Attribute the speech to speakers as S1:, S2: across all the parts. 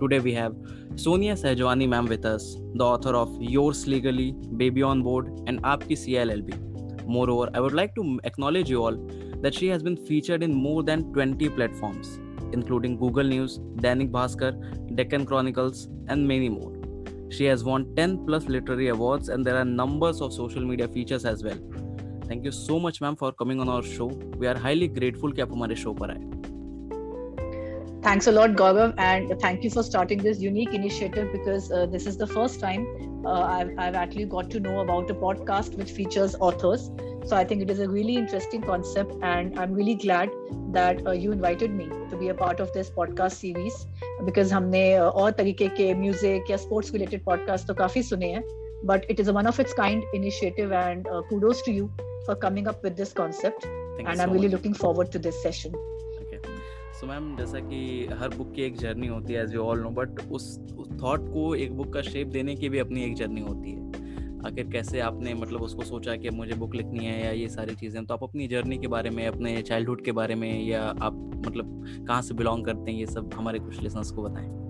S1: Today we have Sonia Sehjwani ma'am with us, the author of Yours Legally, Baby on Board, and Aapki CILLB. Moreover, I would like to acknowledge you all that she has been featured in more than 20 platforms, including Google News, Dainik Bhaskar, Deccan Chronicles, and many more. She has won 10 plus literary awards, and there are numbers of social media features as well. Thank you so much ma'am for coming on our show we are highly grateful कि आप हमारे show पर आए
S2: Thanks a lot, Gaurav, and thank you for starting this unique initiative because uh, this is the first time uh, I've, I've actually got to know about a podcast which features authors. So I think it is a really interesting concept, and I'm really glad that uh, you invited me to be a part of this podcast series because हमने uh, और तरीके के music या sports related podcast तो काफी सुने हैं but it is a one of its kind initiative and uh, kudos to you for coming up with this concept
S1: Thank
S2: and
S1: you
S2: i'm
S1: so
S2: really
S1: much.
S2: looking forward to this session
S1: So ma'am जैसा कि हर book की एक journey होती है as you all know but उस thought को एक बुक का शेप देने की भी अपनी एक जर्नी होती है। आखिर कैसे आपने मतलब उसको सोचा कि मुझे बुक लिखनी है या ये सारी चीज़ें तो आप अपनी जर्नी के बारे में, अपने चाइल्डहुड के बारे में, या आप मतलब कहाँ से बिलोंग करते हैं, ये सब हमारे कुछ लिसनर्स को बताएँ।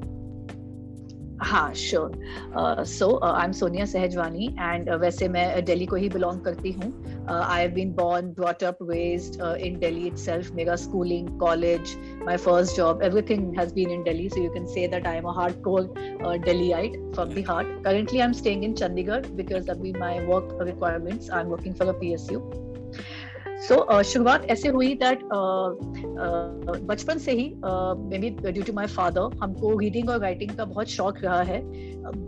S2: हाँ sure so I am Sonia Sahajwani and वैसे मैं दिल्ली को ही बिलोंग करती हूँ I have been born brought up raised in Delhi itself मेरा schooling college my first job everything has been in Delhi so you can say that I am a hardcore Delhiite from the heart. Currently, I'm staying in Chandigarh because अभी my work requirements. I'm working for a PSU. So so, uh, शुरुआत ऐसे हुई that uh, uh, बचपन से ही maybe due to my father हमको reading और writing का बहुत शौक रहा है।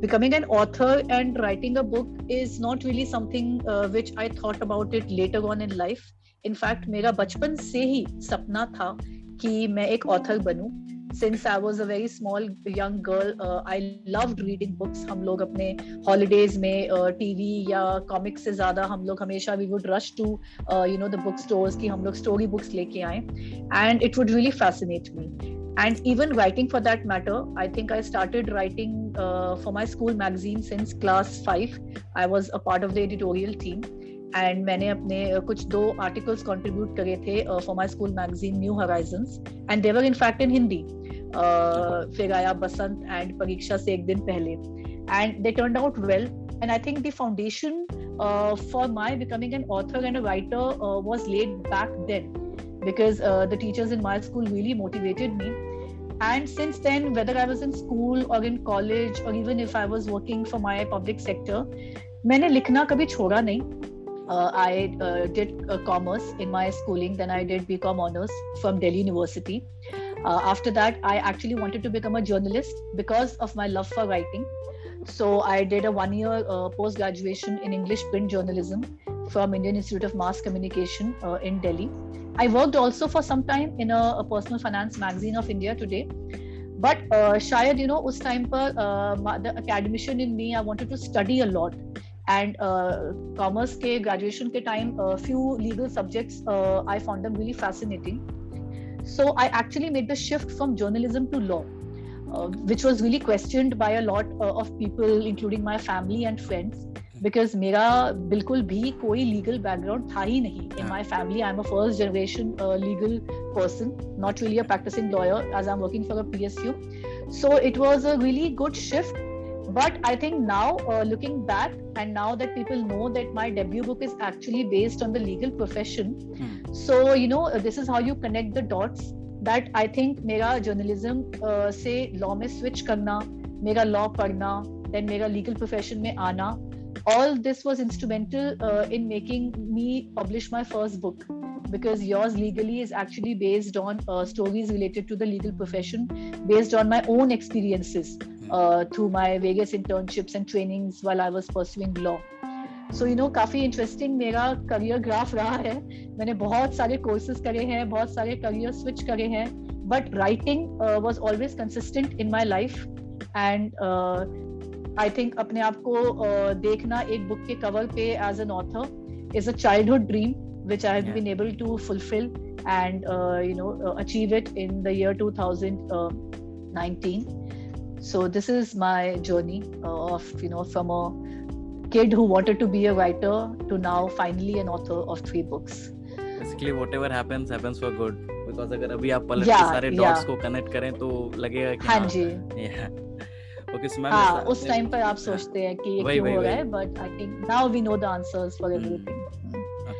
S2: Becoming an author and writing a book is not really something which I thought about it later on in life in fact मेरा बचपन से ही सपना था कि मैं एक ऑथर बनूं। since I was a very small young girl, uh, I loved reading books. हम लोग अपने holidays में uh, TV या comics से ज़्यादा हम लोग हमेशा we would rush to uh, you know the bookstores कि हम लोग story books लेके आए and it would really fascinate me. And even writing for that matter, I think I started writing uh, for my school magazine since class five. I was a part of the editorial team. And मैंने अपने कुछ दो articles contribute करे थे for my school magazine new horizons and they were in fact in Hindi फिर आया बसंत and परीक्षा से एक दिन पहले. And they turn out well and I think the foundation for my becoming an author and a writer was laid back then because uh, the teachers in my school really motivated me. And since then whether i was in school or in college or even if i was working for my public sector मैंने लिखना कभी छोड़ा नहीं. uh, I uh, did uh, commerce in my schooling. Then I did BCom honors from Delhi University. Uh, after that, I actually wanted to become a journalist because of my love for writing. So I did a one-year uh, post-graduation in English print journalism from Indian Institute of Mass Communication uh, in Delhi. I worked also for some time in a, a personal finance magazine of India today. But uh, शायद you know उस time पर uh, the academician in me I wanted to study a lot. and uh, commerce के graduation के time a uh, few legal subjects uh, I found them really fascinating. So I actually made the shift from journalism to law, uh, which was really questioned by a lot uh, of people, including my family and friends. Because मेरा बिल्कुल भी कोई legal background था ही नहीं. In my family, I'm a first generation uh, legal person, not really a practicing lawyer, as I'm working for a PSU. So it was a really good shift but i think now uh, looking back and now that people know that my debut book is actually based on the legal profession. Hmm. So you know uh, this is how you connect the dots that i think mera journalism uh, law mein switch karna mera law padhna then mera legal profession mein aana all this was instrumental uh, in making me publish my first book. Because yours legally is actually based on uh, stories related to the legal profession based on my own experiences uh, through my various internships and trainings while I was pursuing law. So you know काफी interesting मेरा career graph रहा है मैंने बहुत सारे courses करे हैं बहुत सारे करियर स्विच करे हैं but writing was always consistent in my life and I think अपने आप को uh, देखना एक बुक के कवर पे as an author is a childhood dream which I have
S1: Yeah.
S2: been able to fulfill and uh, you know uh, achieve it in the year 2019. So this is my journey uh, of you know from a kid who wanted to be a writer to now finally an author of three books.
S1: Basically whatever happens happens for good because अगर अभी आप पलट के
S2: Yeah,
S1: सारे
S2: yeah.
S1: Dots को connect करें तो लगेगा कि
S2: हाँ जी
S1: ओके सो मैम
S2: हाँ उस टाइम पर आप सोचते हैं कि ये
S1: वही,
S2: क्यों
S1: वही,
S2: हो रहा
S1: वही।
S2: है but I think now we know the answers
S1: for
S2: hmm.
S1: Everything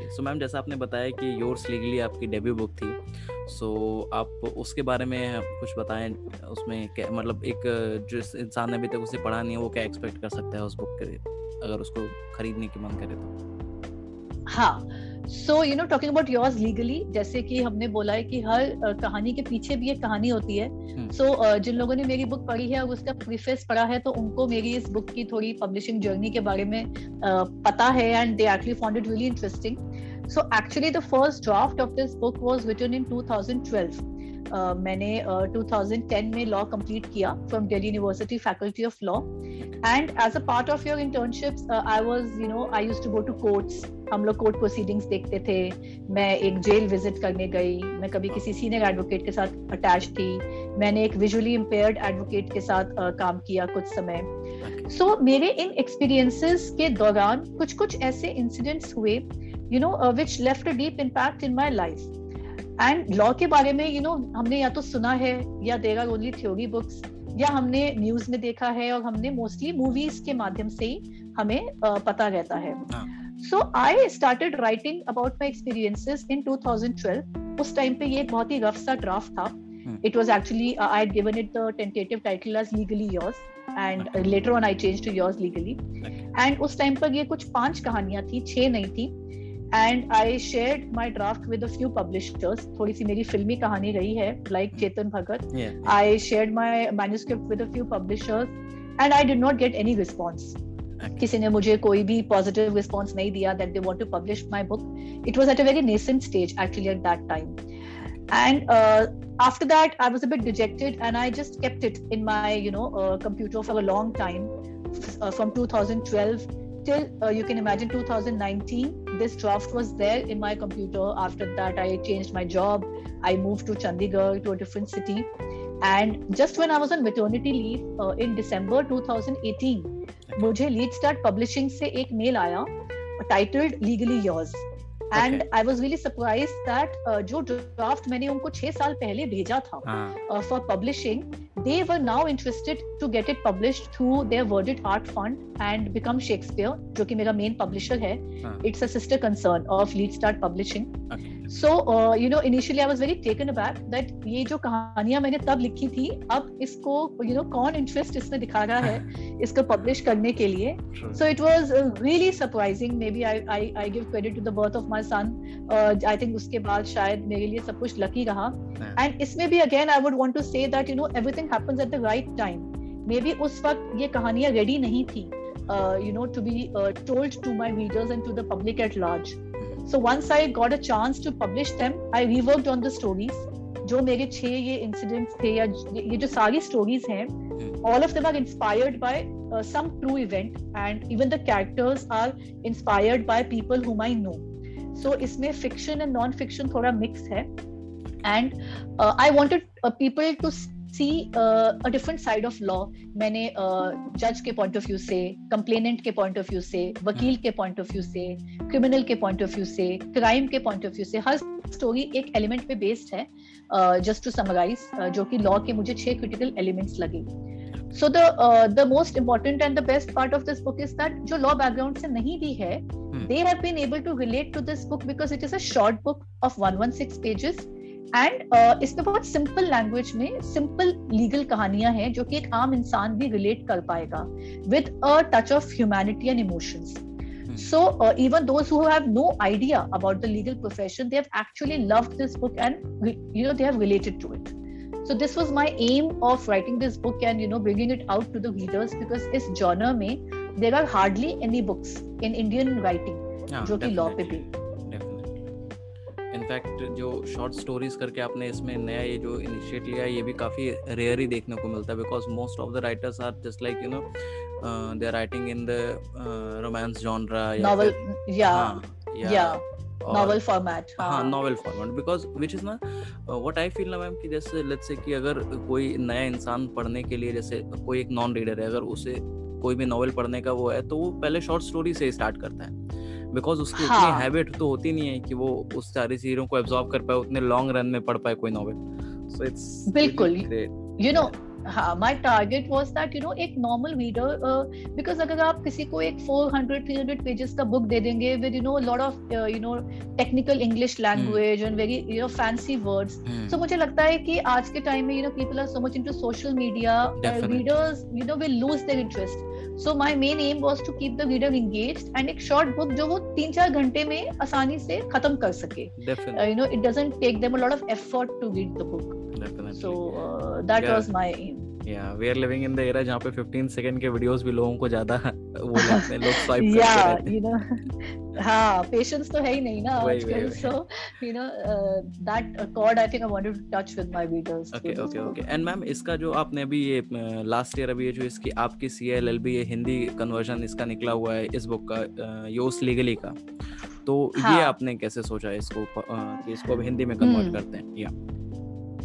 S1: So ma'am जैसा आपने बताया कि योर्स लीगली आपकी डेब्यू बुक थी सो आप उसके बारे में कुछ बताएँ, उसमें क्या मतलब एक, जिस इंसान ने अभी तक उसे पढ़ा नहीं है, वो क्या एक्सपेक्ट कर सकता है उस बुक के अगर उसको खरीदने की मन करे तो?
S2: हाँ so you know talking about yours legally जैसे कि हमने बोला है कि हर अ, कहानी के पीछे भी एक कहानी होती है।
S1: हम्म।
S2: सो so, जिन लोगों ने मेरी बुक पढ़ी है और उसका प्रीफेस पढ़ा है तो उनको मेरी इस बुक की थोड़ी पब्लिशिंग जर्नी के बारे में अ, पता है and they actually found it really interesting so actually the first draft of this book was written in 2012 Uh, मैंने uh, 2010 में लॉ कंप्लीट किया from Delhi university faculty of law and as a part of your internships I was you know I used to go to courts हम लोग court proceedings देखते थे। मैं एक jail visit करने गई। मैं कभी किसी सीनियर एडवोकेट के साथ अटैच थी। मैंने एक विजुअली इम्पेयर्ड एडवोकेट के साथ uh, काम किया कुछ समय। सो Okay. so, मेरे इन एक्सपीरियंसेस के दौरान कुछ कुछ ऐसे इंसिडेंट्स हुए you know which left a deep impact in my life and law के बारे में यू you नो know, हमने या तो सुना है या there are only theory books या हमने न्यूज़ में देखा है और हमने मोस्टली मूवीज़ के माध्यम से ही हमें पता रहता है।
S1: हाँ।
S2: So I started writing about my experiences in two thousand twelve उस टाइम पे ये बहुत ही रफ सा ड्राफ्ट था। It was actually I had given it the title as legally yours and later on I change to yours legally and उस time पर ये कुछ पाँच कहानियाँ थी छह नहीं थी। And I share my draft with a publishers थोड़ी सी मेरी फिल्मी कहानी रही है like hmm. Chetan
S1: Bhagat.
S2: I share my manuscript with a publishers and I did not get any response किसी ने मुझे कोई भी पॉजिटिव रिस्पॉन्स नहीं दिया that they want to publish my book it was at a very nascent stage actually at that time and uh, after that i was a bit dejected and i just kept it in my you know uh, computer for a long time uh, from 2012 till uh, you can imagine 2019 this draft was there in my computer after that i changed my job i moved to chandigarh to a different city and just when i was on maternity leave uh, in december 2018 मुझे lead start publishing से एक mail आया titled legally yours and I was really surprise that जो draft मैंने उनको छह साल पहले भेजा था for publishing they were now interested to get it publish through their word it heart fund and become Shakespeare जो की मेरा मेन पब्लिशर है. It's a sister concern of lead start publishing Publishing.
S1: Okay.
S2: So, uh, you know, initially I was very taken aback that ये जो कहानियाँ मैंने तब लिखी थी, अब इसको, you know, कौन interest इसमें दिखा रहा है इसको publish करने के लिए.
S1: True.
S2: So it was uh, really surprising. Maybe I, I I give credit to the birth of my son. Uh, I think उसके बाद शायद मेरे लिए सब कुछ lucky रहा.
S1: हाँ.
S2: And इसमें भी again I would want to say that you know everything happens at the right time. Maybe उस वक्त ये कहानियाँ ready नहीं थी. Uh, you know to be uh, told to my readers and to the public So once I got a chance to publish them, I reworked on the stories. जो मेरे छह ये इंसिडेंट्स थे या ये जो सारी स्टोरीज हैं all of them are inspired by uh, some true event and even the characters are inspired by people whom I know. So इसमें fiction and non-fiction थोड़ा mix है and uh, I wanted uh, uh, a different side of law. मैंने जज के point of view से complainant के point of view से वकील के पॉइंट ऑफ़ व्यू से क्रिमिनल के पॉइंट ऑफ़ व्यू से क्राइम के पॉइंट ऑफ़ व्यू से हर स्टोरी एक एलिमेंट पे बेस्ड है जस्ट टू समराइज जो कि लॉ के मुझे छह क्रिटिकल एलिमेंट्स लगे। So the the most important and the best part of this book is that जो लॉ बैकग्राउंड से नहीं भी है they have been able to relate to this book because it is a short book of 116 pages and uh, इसमें बहुत simple language में simple legal कहानियाँ हैं जो कि एक आम इंसान भी रिलेट कर पाएगा with a touch of humanity and emotions So uh, even those who have no idea about the legal profession, they have actually loved this book and you know they have related to it. So this was my aim of writing this book and you know bringing it out to the readers because इस genre में there are hardly any books in Indian writing yeah, जो कि law पे भी
S1: in fact जो short stories करके आपने इसमें नया ये जो इनिशिएट लिया ये भी काफ़ी रेयर ही देखने को मिलता है because most of the writers are just like you know they are writing in the romance genre
S2: novel yeah
S1: हाँ या
S2: नॉवेल फॉर्मेट
S1: हाँ novel format because which is ना व्हाट आई फील ना मैम कि जैसे लेट्स से कि अगर कोई नया इंसान पढ़ने के लिए जैसे कोई एक नॉन रीडर है अगर उसे कोई भी नॉवेल पढ़ने का वो है तो वो पहले शॉर्ट स्टोरी से स्टार्ट करता है। बिकॉज़ उसकी हाँ. उतनी हैबिट तो होती नहीं है कि वो उस सारी चीज़ों को एब्जॉर्ब कर पाए उतने लॉन्ग रन में पढ़ पाए कोई नॉवेल
S2: सो इट्स बिल्कुल। यू नो हाँ my target was that you know एक नॉर्मल रीडर बिकॉज़ अगर आप किसी को एक 400 300 पेजेस का बुक दे देंगे with you know lot of you know technical English language and very you know fancy words so मुझे लगता है कि आज के टाइम में you know people are so much into social media readers you know will lose their interest so my main aim was to keep the reader engage and एक short book जो वो तीन चार घंटे में आसानी से खत्म कर सके। You know it doesn't take them a lot of effort to read the book so that was my was
S1: yeah we are living in the era जहाँ पे 15 सेकंड के वीडियोस भी लोगों को ज़्यादा वो लगते हैं लोग स्वाइप करते रहते हैं। you know
S2: हाँ पेशेंस तो है ही नहीं ना आजकल so you know that chord I think I wanted to touch with my readers
S1: okay okay okay and ma'am इसका जो आपने अभी ये लास्ट ईयर अभी ये जो इसकी आपकी सीएलएलबी ये हिंदी कन्वर्जन इसका निकला हुआ है इस बुक का योस लीगली का। तो हाँ. ये आपने कैसे सोचा इसको कि इसको अब हिंदी में कन्वर्ट करते हैं? या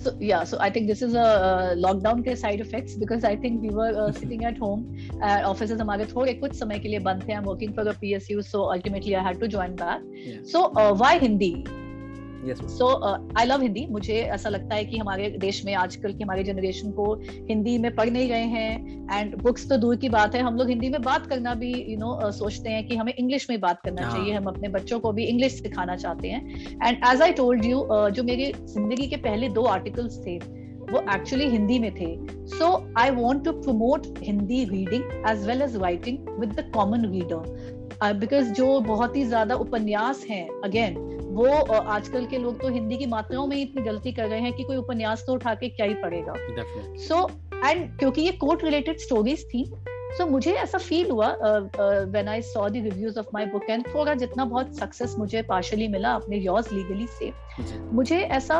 S2: so yeah so i think this is a uh, lockdown के side effects because i think we were uh, sitting at home uh, offices हमारे थोड़े कुछ समय के लिए बंद थे i'm working for a psu so ultimately i had to join back yeah. so uh, why hindi so I love Hindi मुझे ऐसा लगता है कि हमारे देश में आजकल की हमारी जनरेशन को हिंदी में पढ़ नहीं रहे हैं। एंड बुक्स तो दूर की बात है। हम लोग हिंदी में बात करना भी you you know know, uh, सोचते हैं कि हमें इंग्लिश में बात करना हाँ. चाहिए। हम अपने बच्चों को भी इंग्लिश सिखाना चाहते हैं। And as I told you जो मेरी ज़िंदगी के पहले दो आर्टिकल्स थे वो एक्चुअली हिंदी में थे। So I want to promote Hindi reading as well as writing with the common reader because जो बहुत ही ज़्यादा उपन्यास हैं अगेन वो आजकल के लोग तो हिंदी की मात्राओं में इतनी गलती कर रहे हैं कि कोई उपन्यास तो उठा के क्या ही पड़ेगा सो एंड so, क्योंकि ये कोर्ट रिलेटेड स्टोरीज थी सो so, मुझे ऐसा फील हुआ when I saw the reviews of my book and थोड़ा जितना बहुत सक्सेस मुझे पार्शली मिला अपने योर्स लीगली से मुझे ऐसा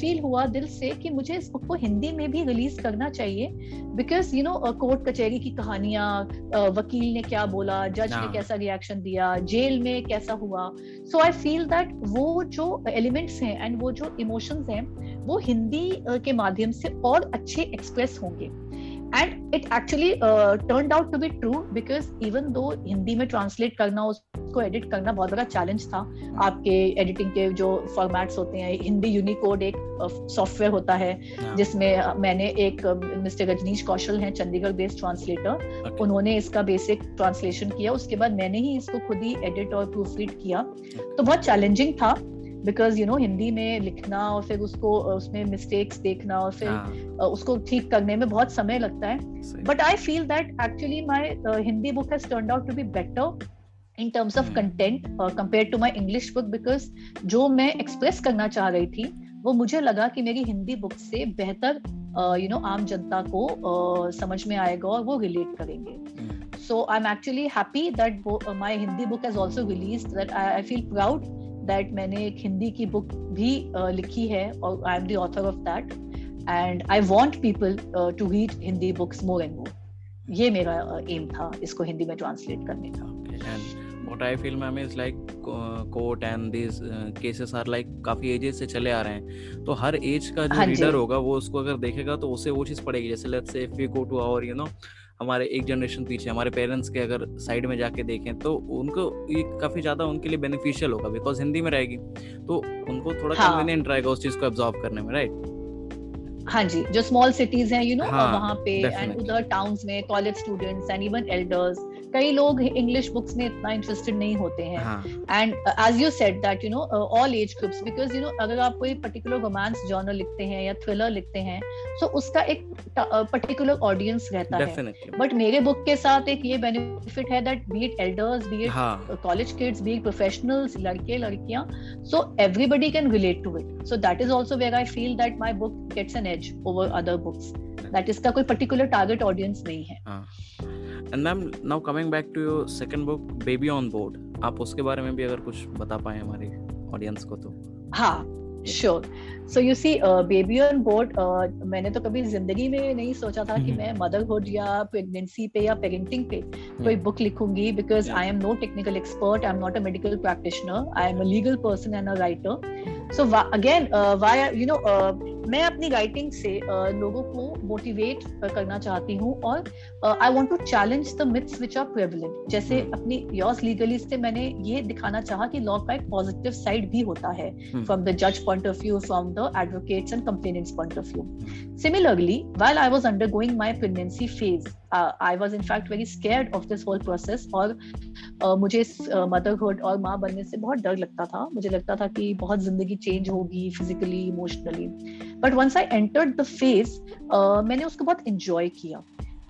S2: फील uh, हुआ दिल से कि मुझे इस बुक को हिंदी में भी रिलीज़ करना चाहिए बिकॉज़ यू नो कोर्ट कचहरी की कहानियाँ uh, वकील ने क्या बोला जज ने हाँ। कैसा रिएक्शन दिया जेल में कैसा हुआ। सो आई फील दैट वो जो एलिमेंट्स हैं एंड वो जो इमोशंस हैं वो हिंदी uh, के माध्यम से और अच्छे एक्सप्रेस होंगे। And it actually turn out to be true because even though Hindi में ट्रांसलेट करना उसको एडिट करना बहुत बड़ा चैलेंज था। आपके एडिटिंग के जो फॉर्मेट्स होते हैं हिंदी यूनिकोड एक सॉफ्टवेयर uh, होता है हाँ। जिसमें मैंने एक मिस्टर रजनीश कौशल हैं चंडीगढ़ बेस्ड ट्रांसलेटर उन्होंने इसका बेसिक ट्रांसलेशन किया। उसके बाद मैंने ही इसको खुद ही एडिट और प्रूफ रीड किया। तो बहुत चैलेंजिंग था। बिकॉज़ यू नो हिंदी में लिखना और फिर उसको उसमें मिस्टेक्स देखना और फिर हाँ. उसको ठीक करने में बहुत समय लगता है। But I feel that actually my Hindi book has turn out to be better in terms of content compare to my English book because जो मैं एक्सप्रेस करना चाह रही थी वो मुझे लगा कि मेरी हिंदी बुक से बेहतर यू नो आम जनता को uh, समझ में आएगा और वो रिलेट करेंगे। So I am actually happy that my Hindi book has also release that I feel proud that मैंने एक हिंदी की बुक भी uh, लिखी है और I am the author of that and I want people to read Hindi books more and more ये मेरा M uh, था इसको हिंदी में ट्रांसलेट करने का.
S1: What I feel ma'am is like court and this cases are like काफ़ी ages से चले आ रहे हैं. तो हर एज का जो रीडर हाँ होगा वो उसको अगर देखेगा तो उसे वो चीज़ पड़ेगी. जैसे let's say if we go to our you know हमारे एक जनरेशन पीछे हमारे पेरेंट्स के अगर साइड में जाके देखें तो उनको ये काफ़ी ज़्यादा उनके लिए बेनिफिशियल होगा बिकॉज़ हिंदी में रहेगी। तो उनको थोड़ा हाँ. कन्वीनियंट रहेगा उस चीज़ को एब्जॉर्व करने में राइट
S2: हाँ जी जो स्मॉल सिटीज़ हैं यू नो हाँ, वहाँ पे एंड उधर टाउन्स में college students and even elders कई लोग इंग्लिश बुक्स में इतना इंटरेस्टेड नहीं होते हैं। And as you said that you know all age groups because you know अगर आप कोई पर्टिकुलर रोमांस जॉनर लिखते हैं या थ्रिलर लिखते हैं सो so उसका एक पर्टिकुलर uh, ऑडियंस रहता Definitely. है बट मेरे बुक के साथ एक ये बेनिफिट है that be it elders be it college kids be it professionals लड़के लड़कियाँ so everybody can relate to it so that is also where I feel that my book gets an edge over other books that इसका कोई particular target audience नहीं है। हाँ।
S1: And ma'am now coming back to your second book baby on board आप उसके बारे में भी अगर कुछ बता पाए हमारे ऑडियंस को तो।
S2: हाँ sure so you see baby on board मैंने तो कभी ज़िंदगी में नहीं सोचा था कि mm-hmm. मैं मदरहुड या प्रेगनेंसी पे या पेरेंटिंग पे कोई बुक लिखूँगी because I am no technical expert I am not a medical practitioner I am a legal person and a writer so again why you know मैं अपनी राइटिंग से uh, लोगों को मोटिवेट करना चाहती हूँ और I want to challenge the myths which are prevalent जैसे hmm. अपनी योर्स लीगली से मैंने ये दिखाना चाहा कि लॉ का एक पॉजिटिव साइड भी होता है फ्रॉम द जज point of view from the advocates and complainants point of view similarly while I was undergoing my pregnancy phase, uh, I was in fact very scared of this whole process और uh, मुझे इस motherhood uh, और माँ बनने से बहुत डर लगता था। मुझे लगता था कि बहुत ज़िंदगी चेंज होगी physically emotionally but once I enter the phase मैंने उसको बहुत इंजॉय किया.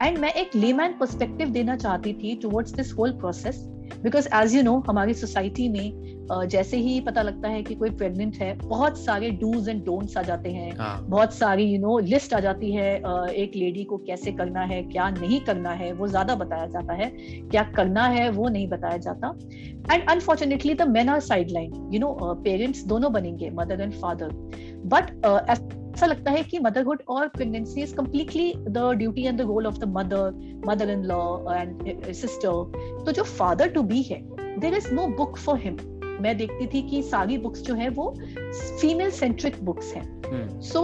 S2: एंड मैं एक लेमैन पर्सपेक्टिव देना चाहती थी towards this whole process because as you know हमारी सोसाइटी में जैसे ही पता लगता है कि कोई प्रेग्नेंट है बहुत सारे डूज एंड डोंट्स आ जाते हैं। हाँ. बहुत सारी यू नो लिस्ट आ जाती है एक लेडी को कैसे करना है क्या नहीं करना है वो ज़्यादा बताया जाता है। क्या करना है वो नहीं बताया जाता। And unfortunately the men are sideline you know parents दोनों बनेंगे मदर एंड फादर बट ऐसा लगता है कि मदरहुड और pregnancy is completely the duty and the role of the mother mother in law and sister तो जो फादर टू बी है there is no book for him मैं देखती थी कि सारी बुक्स जो है वो फीमेल सेंट्रिक बुक्स हैं so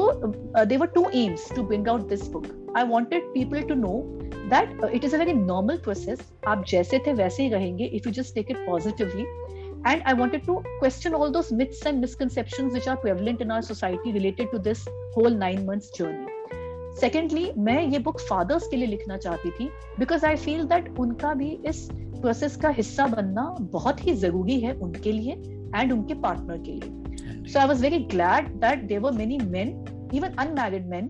S2: their two aims to bring out this book I wanted people to know that it is a very normal process आप जैसे थे वैसे ही रहेंगे if you just take it positively and i wanted to question all those myths and misconceptions which are prevalent in our society related to this whole 9 months journey secondly मैं ये book fathers के लिए लिखना चाहती थी because I feel that उनका भी इस प्रोसेस का हिस्सा बनना बहुत ही जरूरी है उनके लिए एंड उनके पार्टनर के लिए so I was very glad that there were many men even unmarried men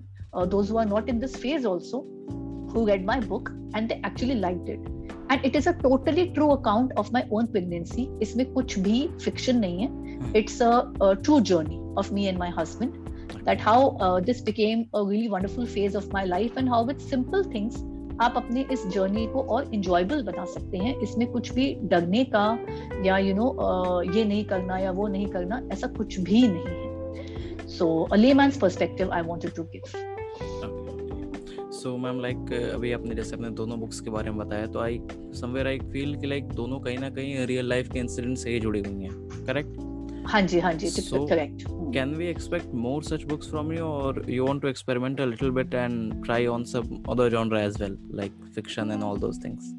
S2: those who are not in this phase also who read my book and they actually liked it And it is a totally true account of my own pregnancy इसमें कुछ भी fiction नहीं है. It's a true journey of me and my husband that how uh, this became a really wonderful phase of my life and how with simple things आप अपने इस journey को और इंजॉयबल बना सकते हैं. इसमें कुछ भी डरने का या you you know know, uh, ये नहीं करना या वो नहीं करना ऐसा कुछ भी नहीं है. So a layman's perspective I wanted to give
S1: so ma'am like अभी आपने जैसे अपने दोनों बुक्स के बारे में बताया तो आई समवेयर आई फील कि लाइक दोनों कहीं ना कहीं रियल लाइफ के इंसिडेंट से ही जुड़ी हुई हैं करेक्ट
S2: हाँ जी हाँ जी so correct
S1: can we expect more such books from you और you want to experiment a little bit and try on some other genre as well like fiction and all those things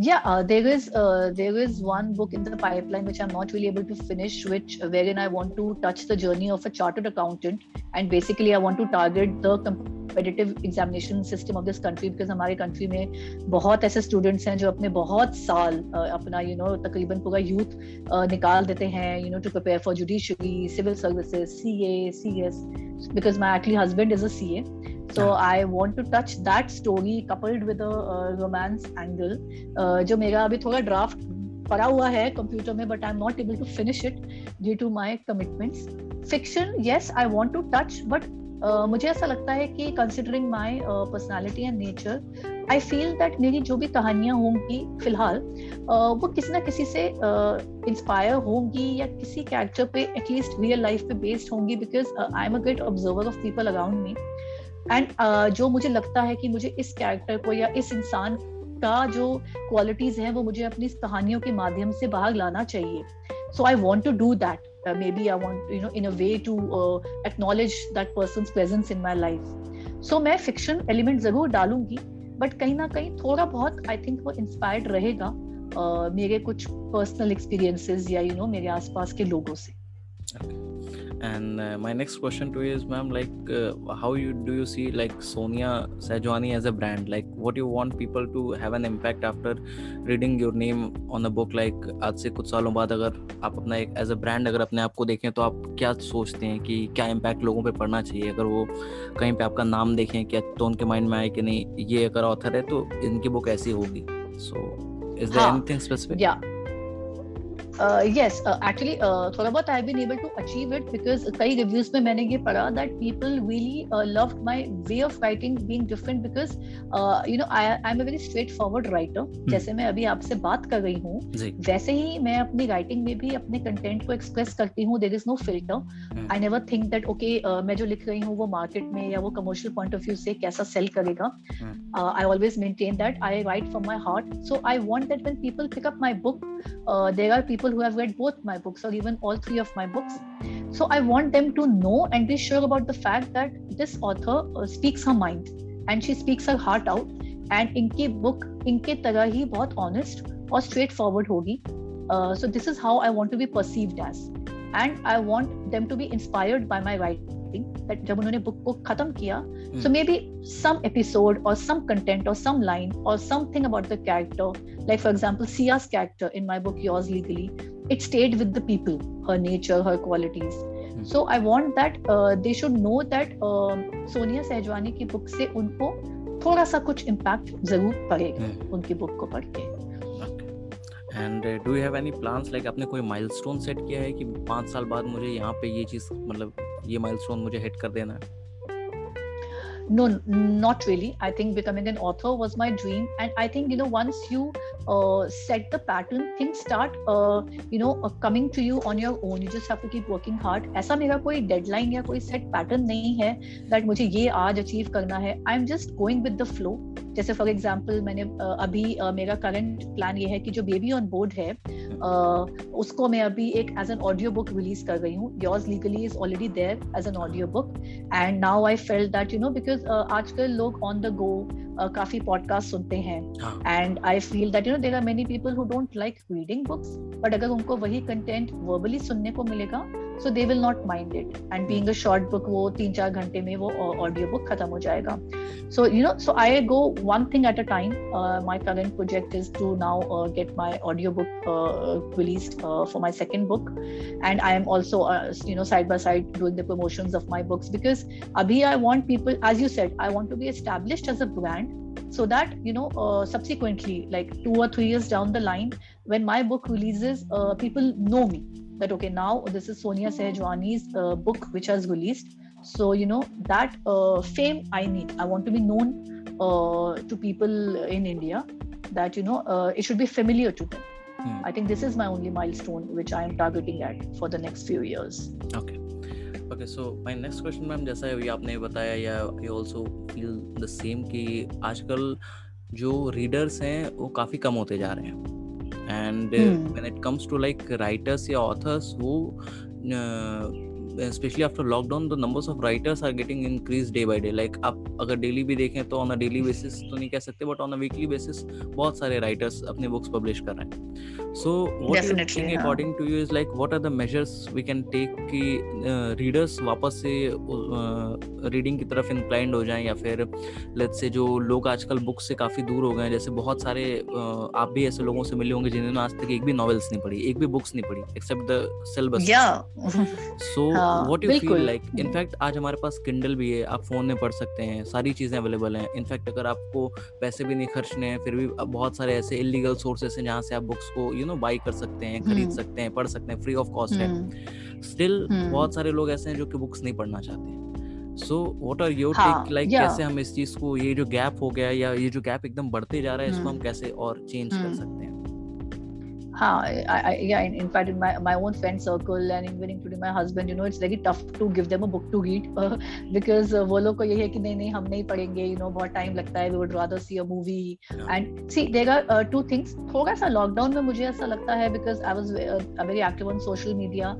S2: yeah uh, there is uh, there is one book in the pipeline which i'm not really able to finish which wherein i want to touch the journey of a chartered accountant and basically i want to target the competitive examination system of this country because हमारे country में बहुत ऐसे students हैं जो अपने बहुत साल uh, अपना you know तकरीबन पूरा youth uh, निकाल देते हैं you know to prepare for judiciary civil services CA CS because my actually husband is a CA so I want to touch that story coupled with a uh, romance angle uh, जो मेरा अभी थोड़ा draft पड़ा हुआ है computer में but I am not able to finish it due to my commitments fiction yes I want to touch but मुझे ऐसा लगता है कि considering my personality and nature I feel that मेरी जो भी कहानियाँ होंगी फ़िलहाल uh, वो किसी ना किसी से इंस्पायर uh, होंगी या किसी कैरेक्टर पे एटलीस्ट रियल लाइफ पे बेस्ड होंगी because I am a great observer of people around me and uh, जो मुझे लगता है कि मुझे इस कैरेक्टर को या इस इंसान का जो क्वालिटीज हैं वो मुझे अपनी कहानियों के माध्यम से बाहर लाना चाहिए। So I want to do that maybe I want you know in way to acknowledge that person presence in my life so मैं फिक्शन एलिमेंट ज़रूर डालूँगी बट कहीं ना कहीं थोड़ा बहुत आई थिंक वो इंस्पायर्ड रहेगा uh, मेरे कुछ पर्सनल एक्सपीरियंसेस या यू you नो know, मेरे आसपास के लोगों से।
S1: Okay. And uh, my next question to you is ma'am like uh, how you do you see like sonia sajwani as a brand like what you want people to have an impact after reading your name on a book like आज से कुछ सालों बाद अगर आप अपना एक as a brand अगर अपने आप को देखें तो आप क्या सोचते हैं कि क्या इम्पैक्ट लोगों पे पड़ना चाहिए अगर वो कहीं पे आपका नाम देखें क्या तो उनके माइंड में आए कि नहीं ये अगर ऑथर है तो इनकी बुक ऐसी होगी so is there anything specific
S2: या यस एक्चुअली थोड़ा बहुत I been able to achieve it because कई रिव्यूज़ में मैंने ये पढ़ा that people really love my way of writing being different because you know I I am a very straightforward writer जैसे मैं अभी आपसे बात कर रही हूँ वैसे ही मैं अपनी राइटिंग में भी अपने कंटेंट को एक्सप्रेस करती हूँ there is no filter I never think that okay मैं जो लिख रही हूँ वो मार्केट में या वो कमर्शियल पॉइंट ऑफ़ व्यू से कैसा सेल करेगा। I always maintain that I write from my heart so I want that when people pick up my book there are people people who have read both my books or even all three of my books. So I want them to know and be sure about the fact that this author uh, speaks her mind and she speaks her heart out. And इनकी book इनके तरह ही बहुत honest और straightforward होगी. Uh, so this is how I want to be perceived as. And I want them to be inspired by my writing. that जब उन्होंने book को खत्म किया so maybe some episode or some content or some line or something about the character like for example Sia's character in my book Yours Legally it stayed with the people her nature her qualities Mm-hmm. so I want that uh, they should know that uh, Sonia Sahajwani की book से उनको थोड़ा सा कुछ impact ज़रूर पड़ेगा hmm. उनकी book को पढ़ के
S1: and do you have any plans like आपने कोई माइलस्टोन सेट किया है कि पाँच साल बाद मुझे यहाँ पे ये चीज़ मतलब ये माइलस्टोन मुझे हिट कर देना है
S2: no not really i think becoming an author was my dream and i think you know once you uh, set the pattern things start uh, you know uh, coming to you on your own you just have to keep working hard ऐसा मेरा कोई deadline या कोई set pattern नहीं है that मुझे ये आज अचीव करना है I am just going with the flow जैसे फॉर एग्ज़ाम्पल मैंने अभी मेरा करंट प्लान ये है कि जो बेबी ऑन बोर्ड है उसको मैं अभी एक as an audio book release कर रही हूँ। Yours Legally is already there as an audio book and now I feel that you know because आजकल लोग ऑन द गो काफ़ी पॉडकास्ट सुनते हैं। And I feel that you know there are many people who don't like reading books but अगर उनको वही content verbally सुनने को मिलेगा so they will not mind it and being a short book वो तीन चार घंटे में वो ऑडियो बुक खत्म हो जाएगा so you know so I go one thing at a time uh, my current project is to now uh, get my audiobook uh, released uh, for my second book and i am also uh, you know side by side doing the promotions of my books because abhi i want people as you said i want to be established as a brand so that you know uh, subsequently like two or three years down the line when my book releases people know me that okay now this is sonia sehjwani's uh, book which has released so you know that uh, fame i need i want to be known uh, to people in india that you know uh, it should be familiar to them hmm. i think this is my only milestone which i am targeting at for the next few years
S1: okay okay so my next question ma'am जैसा अभी आपने बताया या I also feel the same कि आजकल जो readers हैं वो काफ़ी कम होते जा रहे हैं and hmm. when it comes to like writers or authors who especially after lockdown the numbers of writers are getting increased day by day. Like आप अगर डेली भी देखें तो ऑन अ डेली बेसिस तो नहीं कह सकते but on a weekly basis बहुत सारे राइटर्स अपने बुक्स पब्लिश कर रहे हैं। So think according to you is like what are the measures we can take कि रीडर्स वापस से रीडिंग की तरफ़ इंक्लाइंड हो जाएँ या फिर लेट्स से जो लोग आजकल बुक से काफ़ी दूर हो गए हैं जैसे बहुत सारे आप भी ऐसे लोगों से मिले होंगे जिन्होंने आज तक एक भी नॉवेल्स नहीं पढ़ी एक भी बुक्स नहीं पढ़ी except the syllabus so what you feel like in fact आज हमारे पास किंडल भी है आप फ़ोन में पढ़ सकते हैं सारी चीज़ें अवेलेबल हैं। इनफैक्ट अगर आपको पैसे भी नहीं खर्चने हैं फिर भी बहुत सारे ऐसे इलीगल सोर्सेस हैं जहाँ से आप बुक्स को यू नो बाई कर सकते हैं खरीद हम्म। सकते हैं पढ़ सकते हैं फ्री ऑफ़ कॉस्ट है। Still hmm. बहुत सारे लोग ऐसे हैं जो कि बुक्स नहीं पढ़ना चाहते so what are your take like कैसे हम इस चीज़ को ये जो गैप हो गया या ये जो गैप एकदम बढ़ते जा रहा है इसको हम हम्म। कैसे और चेंज कर सकते हैं?
S2: हाँ या in fact in my my own friend circle and even including my husband you know it's very tough to give them a book to read because वो लोग को यही है कि नहीं नहीं हम नहीं पढ़ेंगे यू नो बहुत टाइम लगता है टू थिंग्स uh, थोड़ा सा लॉकडाउन में मुझे ऐसा लगता है because I was very active on social media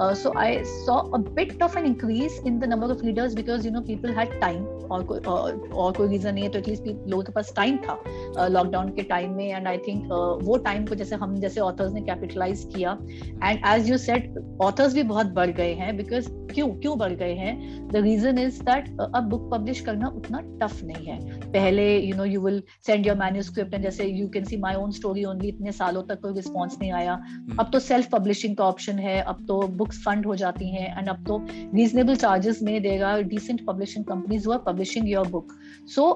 S2: so I saw bit of an increase in the number of readers because you know people had time और कोई uh, और कोई रीजन नहीं है तो एटलीस्ट लोगों के पास टाइम था uh, लॉकडाउन के टाइम में. एंड आई थिंक वो टाइम को जैसे हम जैसे ऑथर्स ने कैपिटलाइज किया. And as you said authors भी बहुत बढ़ गए हैं बिकॉज़ क्यों क्यों बढ़ गए हैं? द रीजन इज़ दैट अब बुक पब्लिश करना उतना टफ नहीं है. पहले you know you will send your manuscript and जैसे you can see my own story only इतने सालों तक कोई रिस्पॉन्स नहीं आया. hmm. अब तो सेल्फ पब्लिशिंग का ऑप्शन है अब तो बुक्स फंड हो जाती हैं एंड अब तो रीजनेबल चार्जेस में देगा decent publishing companies who are publishing your book so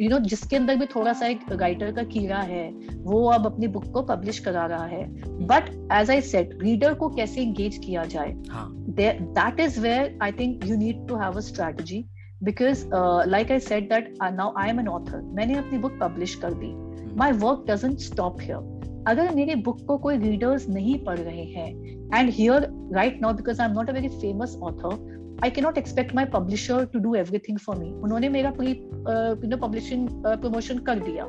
S2: you know जिसके अंदर भी थोड़ा सा एक राइटर का कीड़ा है वो अब अपनी बुक को पब्लिश करा रहा है। But as I said reader को कैसे इंगेज किया जाए? That is where I think you need to have a strategy because like I said that now I am an author मैंने अपनी बुक पब्लिश कर दी। My work doesn't stop here अगर मेरी book को कोई रीडर्स नहीं पढ़ रहे हैं and here right now because I am not a very famous author I cannot expect my publisher to do everything for me उन्होंने मेरा pre you know publishing promotion कर दिया।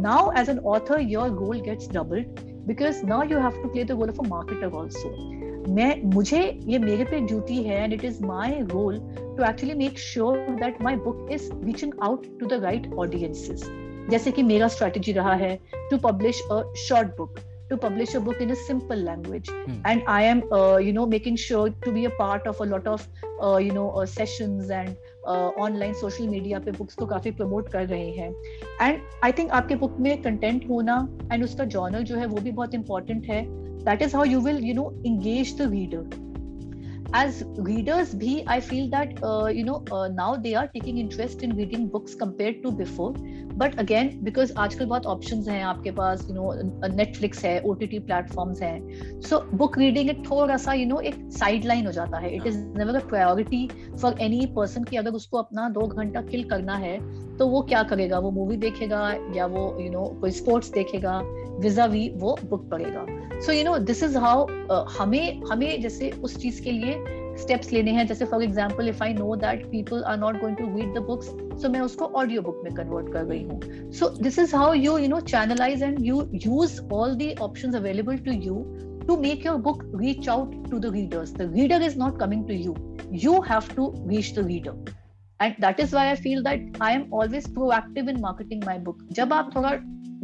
S2: Now as an author your goal gets doubled Because now you have to play the role of a marketer also मैं मुझे ये मेरे पे duty है and it is my role to actually make sure that my book is reaching out to the right audiences जैसे कि मेरा strategy रहा है to publish a short book to publish a book in a simple language hmm. and i am uh, you know making sure to be a part of a lot of uh, you know uh, sessions and online social media पे books को काफ़ी promote कर रहे हैं। And I think आपके book में content होना and उसका जर्नल जो है वो भी बहुत इंपॉर्टेंट है। That is how you will you know engage the reader as readers bhi i feel that uh, you know uh, now they are taking interest in reading books compared to before but again because आजकल बहुत options हैं आपके पास you know Netflix है OTT platforms हैं so book reading एक थोड़ा सा you know एक sideline हो जाता है it is never a priority for any person कि अगर उसको अपना दो घंटा kill करना है तो वो क्या करेगा वो मूवी देखेगा या वो यू नो कोई स्पोर्ट्स देखेगा विजा वी वो बुक पड़ेगा so you know this is how हमें हमें जैसे उस चीज़ के लिए स्टेप्स लेने हैं जैसे for example if I know that people are not going to read the books so मैं उसको ऑडियो बुक में कन्वर्ट कर रही हूँ so this is how you you know channelize and you use all the options available to you to make your book reach out to the readers. The reader is not coming to you. You have to reach the reader. And that is why I feel that I am always proactive in marketing my book जब आप थोड़ा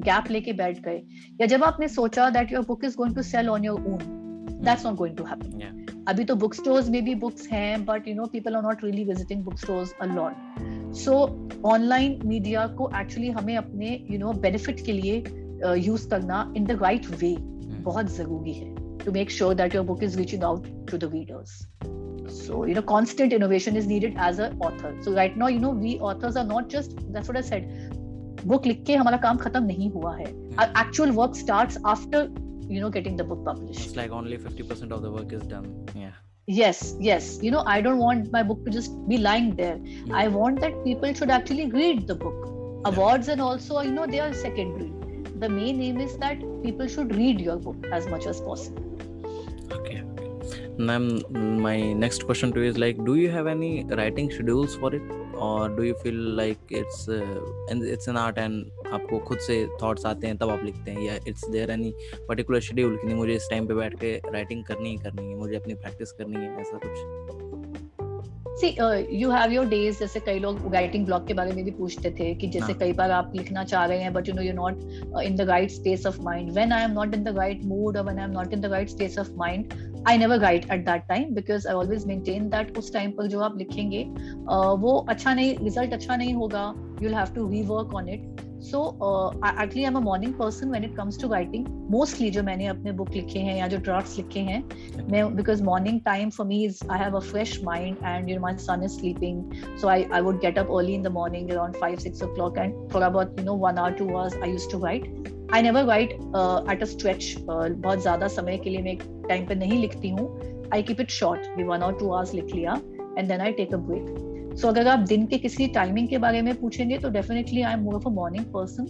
S2: gap लेके बैठ गए या जब आपने सोचा that your book is going to sell on your own that's not going to happen अभी तो बुक स्टोर्स में भी बुक्स हैं but you know people are not really visiting book stores a lot so online media को actually हमें अपने you know benefit के लिए यूज़ uh, करना इन द राइट वे बहुत ज़रूरी है to make sure that your book is reaching out to the readers so you know constant innovation is needed as a author. So right now you know we authors are not just that's what i said book लिख के हमारा काम खत्म नहीं हुआ है actual work starts after you know getting the book published
S1: it's like only 50% of the work is done yeah
S2: yes yes you know i don't want my book to just be lying there mm. i want that people should actually read the book yeah. awards and also you know they are secondary the main aim is that people should read your book as much as possible
S1: okay ma'am my next question to you is like do you have any writing schedules for it or do you feel like it's it's an art and आपको खुद से thoughts आते हैं, तब आप लिखते हैं? या it's there any particular schedule कि नहीं, मुझे इस टाइम पे बैठ के राइटिंग करनी ही करनी है, मुझे अपनी प्रैक्टिस करनी है, ऐसा कुछ?
S2: See you have your days जैसे कई लोग राइटिंग ब्लॉग के बारे में भी पूछते थे कि जैसे हाँ. कई बार आप लिखना चाह रहे हैं but you know you not in the right space of mind when I am not in the right mood और when I am not in the right space of mind I never write at that time because I always maintain that उस time पर जो आप लिखेंगे uh, वो अच्छा नहीं result अच्छा नहीं होगा. You will have to rework on it so actually I am a morning person when it comes to writing mostly जो मैंने अपने बुक लिखे हैं या जो ड्राफ्ट्स लिखे हैं, मैं because morning time for me is I have a fresh mind and you my son is sleeping so I I would get up early in the morning around five six o'clock and थोड़ा बहुत you know one hour two hours I use to write I never write at a stretch बहुत ज़्यादा समय के लिए मैं time पे नहीं लिखती हूँ. I keep it short one और टू आवर्स लिख लिया and then I take a break so अगर आप दिन के किसी टाइमिंग के बारे में पूछेंगे तो definitely I am more of a morning person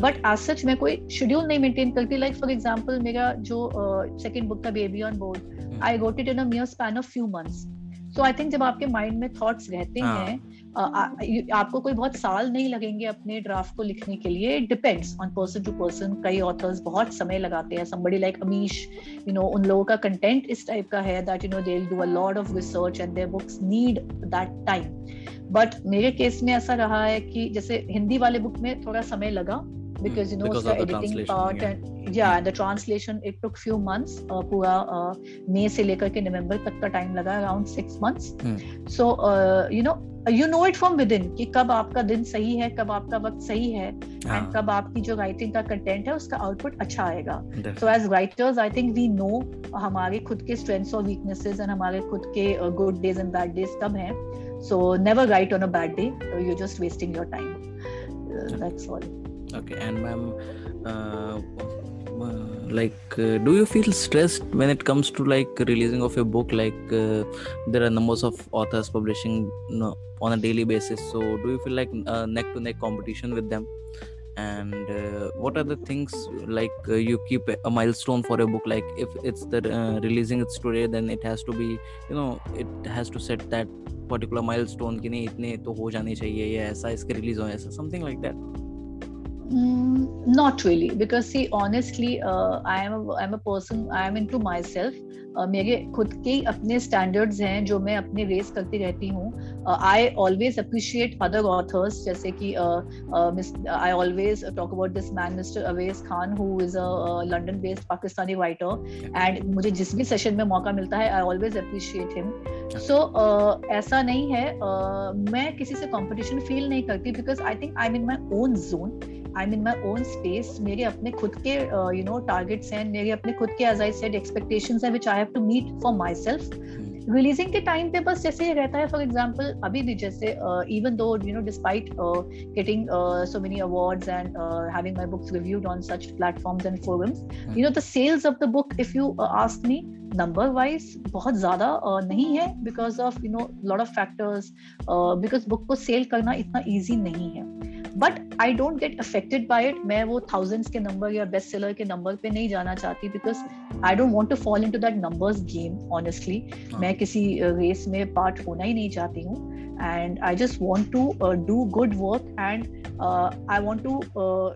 S2: but आज सच मैं कोई शेड्यूल नहीं मेंटेन करती. लाइक फॉर एग्ज़ाम्पल मेरा जो सेकंड बुक था baby on board I got it in a mere span of few months so I think जब आपके माइंड में थॉट्स रहते हाँ. आपको कोई बहुत साल नहीं लगेंगे अपने ड्राफ्ट को लिखने के लिए। It depends on person to person कई ऑथर्स बहुत समय लगाते हैं। Somebody like Amish you know उन लोगों का कंटेंट इस टाइप का है that you know they do a lot of research and their books need that time but मेरे केस में ऐसा रहा है कि जैसे हिंदी वाले बुक में थोड़ा समय लगा because you know because the editing part yeah. and yeah and the translation it took few months uh, पूरा मई से लेकर के नवंबर तक का टाइम लगा around six months so you know you know it from within कि कब आपका दिन सही है कब आपका वक्त सही है एंड कब आपकी जो राइटिंग का कंटेंट है उसका आउटपुट अच्छा आएगा। So as writers I think we know हमारे खुद के स्ट्रेंथ्स और वीकनेसेस एंड हमारे खुद के good days and bad days कब हैं। So never write on a bad day you just wasting your time that's all
S1: okay and ma'am uh, uh, like uh, do you feel stressed when it comes to like releasing of a book? Like uh, there are numbers of authors publishing you know, on a daily basis. So do you feel like uh, neck to neck competition with them? And uh, what are the things like uh, you keep a milestone for a book? Like if it's the uh, releasing it's today then it has to be you know it has to set that particular milestone ki nahi itne to ho jane chahiye ya aisa iske release something like that.
S2: Mm, not really, because see, honestly, uh, I am a, I'm a person. I am into myself. Uh, मेरे खुद के अपने standards हैं जो मैं अपने race करती रहती हूँ. I always appreciate other authors जैसे कि I always talk about this man mister Awais Khan who is a London based Pakistani writer and मुझे जिस भी सेशन में मौका मिलता है I always appreciate him so ऐसा नहीं है. Uh, मैं किसी से कंपटीशन फील नहीं करती because I think I am in my own zone I in my own space मेरे अपने खुद के यू नो टारगेट्स हैं मेरे अपने खुद के एज आई सेड एक्सपेक्टेशंस हैं which I have to meet for myself releasing के टाइम पे बस जैसे रहता है फॉर एग्ज़ाम्पल अभी भी जैसे even though you know despite getting so many awards and having my books reviewed on such platforms and forums you know the sales of the book if you ask me number wise बहुत ज़्यादा uh, नहीं है because of you know lot of factors because book को sell करना इतना easy नहीं है. But I don't get affected by it मैं वो थाउजेंड्स के नंबर या बेस्ट सेलर के नंबर पे नहीं जाना चाहती because I don't want to follow in that numbers game honestly मैं किसी रेस में पार्ट होना ही नहीं चाहती हूँ। And I just want to do good work and I want to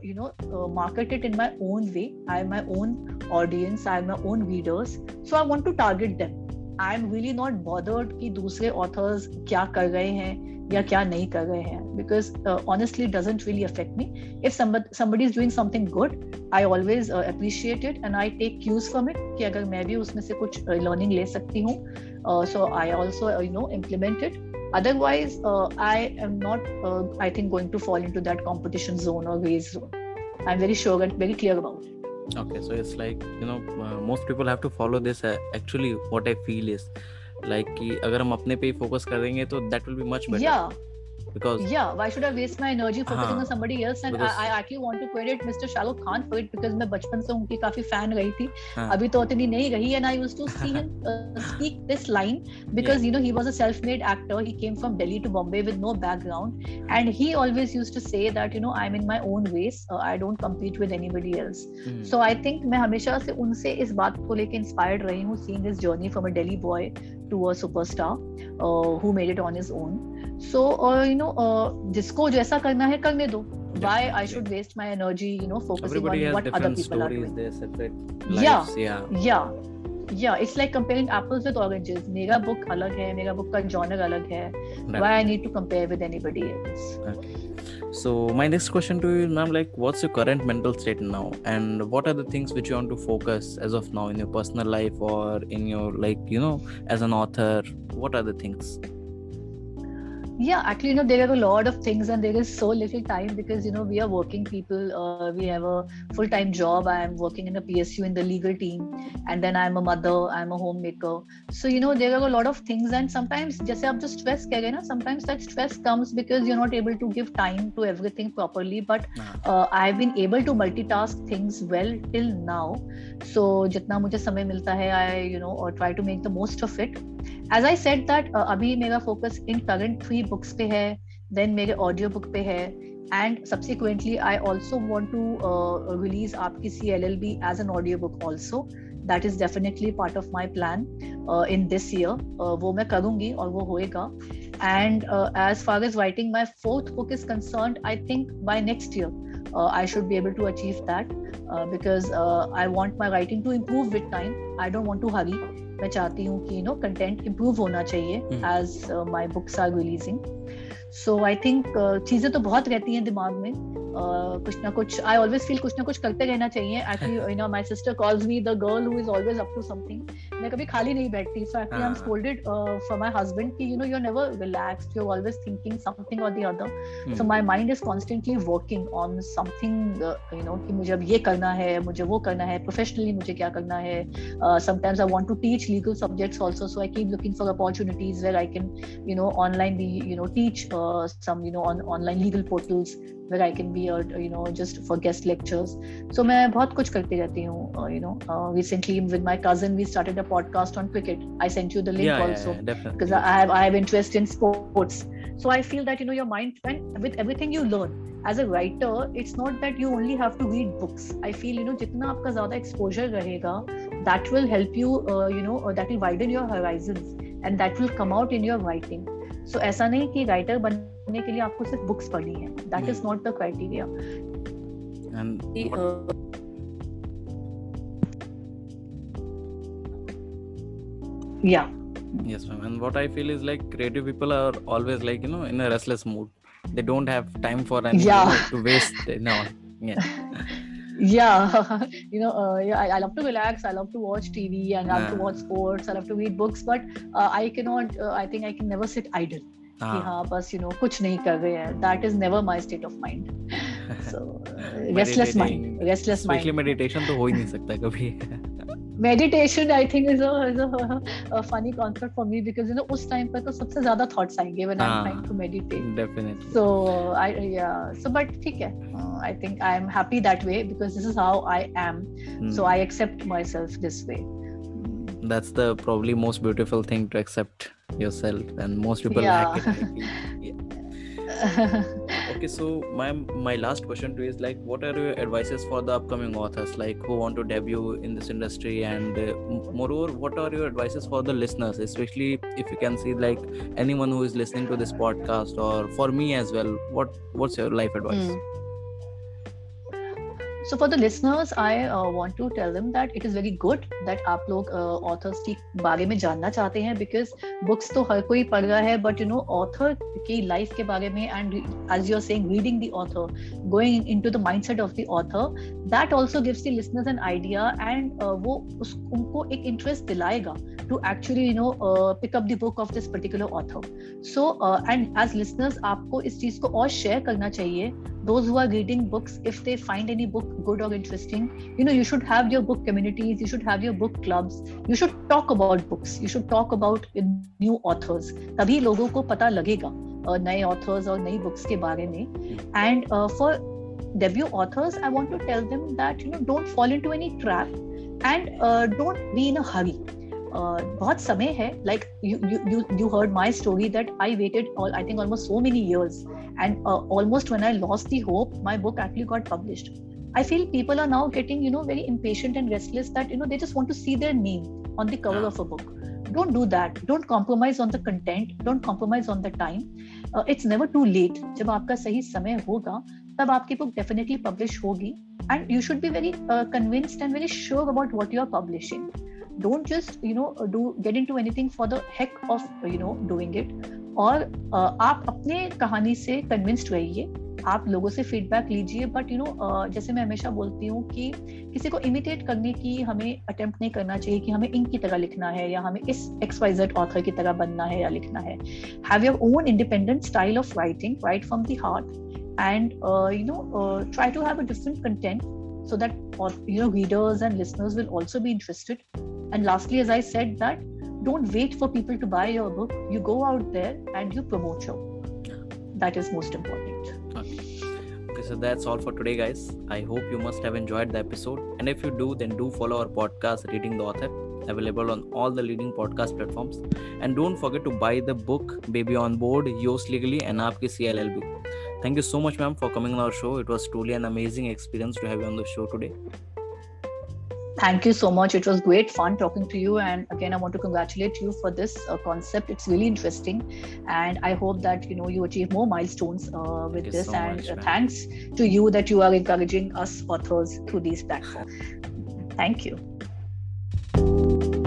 S2: you know market it in my own way I am my own audience I am my own readers so I want to target them I am really not bothered कि दूसरे authors क्या कर रहे हैं। या क्या नहीं कर रहे हैं? Because honestly doesn't really affect me if somebody is doing something good I always appreciate it and I take use from it कि अगर मैं भी उसमें से कुछ लर्निंग uh, ले सकती हूँ so I also you know implemented otherwise I am not I think going to follow into that competition zone और wage zone I am very sure and very clear about
S1: okay so it's like you know uh, most people have to follow this uh, actually what i feel is like like कि अगर हम अपने पे ही focus करेंगे तो that will be much
S2: better because yeah why should i waste my energy focusing on somebody else and I, I actually want to credit mr shahrukh khan for it because मैं बचपन से उनकी काफी fan रही थी अभी तो उतनी नहीं रही and I used to see him uh, speak this line because yeah. you know he was a self-made actor he came from Delhi to Bombay with no background and he always used to say that you know I'm in my own ways uh, I don't compete with anybody else hmm. so I think मैं हमेशा से उनसे इस बात को लेके inspired रही हूँ seeing his journey from a Delhi boy to a superstar uh, who made it on his own so uh, you know uh, जिसको जैसा करना है करने दो why I should waste my energy you know focusing
S1: Everybody
S2: on what other people
S1: stories,
S2: are doing
S1: their separate lives,
S2: yeah
S1: yeah
S2: yeah yeah it's like comparing apples with oranges मेरा book अलग है मेरा book का genre अलग है why I need to compare with anybody else
S1: okay so my next question to you ma'am like what's your current mental state now and what are the things which you want to focus as of now in your personal life or in your like you know as an author what are the things
S2: yeah actually you know there are a lot of things and there is so little time because you know we are working people uh, we have a full-time job. I am working in a psu in the legal team and then i'm a mother i'm a homemaker. So you know there are a lot of things and sometimes just aap jo stress na sometimes that stress comes because you're not able to give time to everything properly. But uh, i've been able to multitask things well till now. So jitna mujhe samay milta hai i you know or try to make the most of it as I set that अभी मेरा focus in current three books पे है then मेरे audio book पे है and subsequently I also want to release आपकी C L L B as an audio book also that is definitely part of my plan in this year वो मैं करूँगी और वो होएगा. And as far as writing my fourth book is concern I think by next year I should be able to achieve that because I want my writing to improve with time I don't want to hurry मैं चाहती हूँ कि you know content improve होना चाहिए as my books are releasing so I think चीज़ें तो बहुत रहती हैं दिमाग में। Uh, कुछ ना कुछ आई ऑलवेज फील कुछ ना कुछ करते रहना चाहिए। Actually you know my sister calls me the girl who is always up to something मैं कभी खाली नहीं बैठती। So actually I am scolded from my husband कि you know you are never relaxed you are always thinking something और the other so my mind is constantly working on something you know कि मुझे अब ये करना है मुझे वो करना है प्रोफेशनली मुझे क्या करना है। Sometimes I i to teach legal legal subjects also so i keep looking for opportunities where i can you know online be you know teach uh, some you know on online legal portals where i can be a you know just for guest lectures so मैं बहुत कुछ करती रहती हूँ you know uh, recently with my cousin we started a podcast on cricket I sent you the link
S1: yeah,
S2: also
S1: yeah, yeah,
S2: because I have I have interest in sports so I feel that you know your mind and with everything you learn as a writer it's not that you only have to read books I feel you know जितना आपका ज़्यादा exposure रहेगा that will help you uh, you know uh, that will widen your horizons and that will come out in your writing So ऐसा नहीं कि writer बनने के लिए आपको सिर्फ़ books पढ़नी है that is not the criteria
S1: and
S2: कि,
S1: what-
S2: uh, yeah
S1: Yes, ma'am. And what I feel is like creative people are always like, you know, in a restless mood. They don't have time for anything
S2: Yeah.
S1: to waste. No. Yeah.
S2: yeah you know uh, yeah, I, I love to relax i love to watch tv and i love to
S1: Yeah.
S2: watch sports i love to read books but uh, i cannot uh, i think i can never sit idle कि
S1: Ah.
S2: हाँ बस you know कुछ नहीं कर रहे हैं that is never my state of mind so restless mind
S1: Meditating,
S2: restless
S1: Especially
S2: mind
S1: meditation तो हो ही नहीं सकता कभी.
S2: Meditation I think is a funny concept for me because you know उस टाइम पर तो सबसे ज़्यादा थॉट्स आएँगे व्हेन आई एम
S1: हाँ.
S2: Trying to meditate
S1: Definitely.
S2: so i yeah so but ठीक है uh, i think i am happy that way because this is how i am
S1: Hmm.
S2: so i accept myself this way
S1: That's the probably most beautiful thing to accept yourself, and most people
S2: Yeah.
S1: lack it. Yeah. Okay, so my my last question to you is like, what are your advices for the upcoming authors, like who want to debut in this industry, and uh, moreover, what are your advices for the listeners, especially if you can see like anyone who is listening to this podcast, or for me as well, what what's your life advice?
S2: Hmm. So for the listeners, I uh, want to tell them that it is very good that आप लोग uh, authors की बारे में जानना चाहते हैं because books तो हर कोई पढ़ रहा है but you know author की life के बारे में and as you're saying reading the author going into the mindset of the author that also gives the listeners an idea and uh, वो उस उनको एक interest दिलाएगा to actually you know uh, pick up the book of this particular author so uh, and as listeners आपको इस चीज़ को और share करना चाहिए those who are reading books if they find any book good or interesting you know you should have your book communities you should have your book clubs you should talk about books you should talk about new authors तभी लोगों को पता लगेगा uh, नए authors और नई books के बारे में and uh, for debut authors i want to tell them that you know don't fall into any trap and uh, don't be in a hurry uh, बहुत समय है like you you you you heard my story that I waited all I think almost so many years and uh, almost when I lost the hope my book actually got published I feel people are now getting you know very impatient and restless that you know they just want to see their name on the cover
S1: Yeah.
S2: of a book don't do that don't compromise on the content don't compromise on the time uh, it's never too late जब आपका सही समय होगा तब आपकी book definitely publish होगी and you should be very uh, convinced and very sure about what you are publishing don't just you know do get into anything for the heck of you know doing it. और uh, आप अपने कहानी से convinced रहिए। आप लोगों से feedback लीजिए। बट यू नो जैसे मैं हमेशा बोलती हूँ कि किसी को इमिटेट करने की हमें अटेम्प्ट नहीं करना चाहिए कि हमें इनकी तरह लिखना है या हमें इस एक्सवाइजेड ऑथर की तरह बनना है या लिखना है। Have your own independent style of writing right from the heart and you know try to have a different content so that you know readers and listeners will also be interested and lastly as i said that don't wait for people to buy your book you go out there and you promote your book that is most important
S1: Okay, so that's all for today, guys. I hope you must have enjoyed the episode. And if you do, then do follow our podcast, Reading the Author, available on all the leading podcast platforms. And don't forget to buy the book Baby on Board, Yours Legally, and Aapki CLLB. Thank you so much, ma'am, for coming on our show. It was truly an amazing experience to have you on the show today.
S2: Thank you so much. It was great fun talking to you. And again i want to congratulate you for this uh, concept. It's really interesting. And i hope that you know you achieve more milestones uh, with this.
S1: so
S2: and
S1: much,
S2: thanks to you that you are encouraging us authors through these platforms. Thank you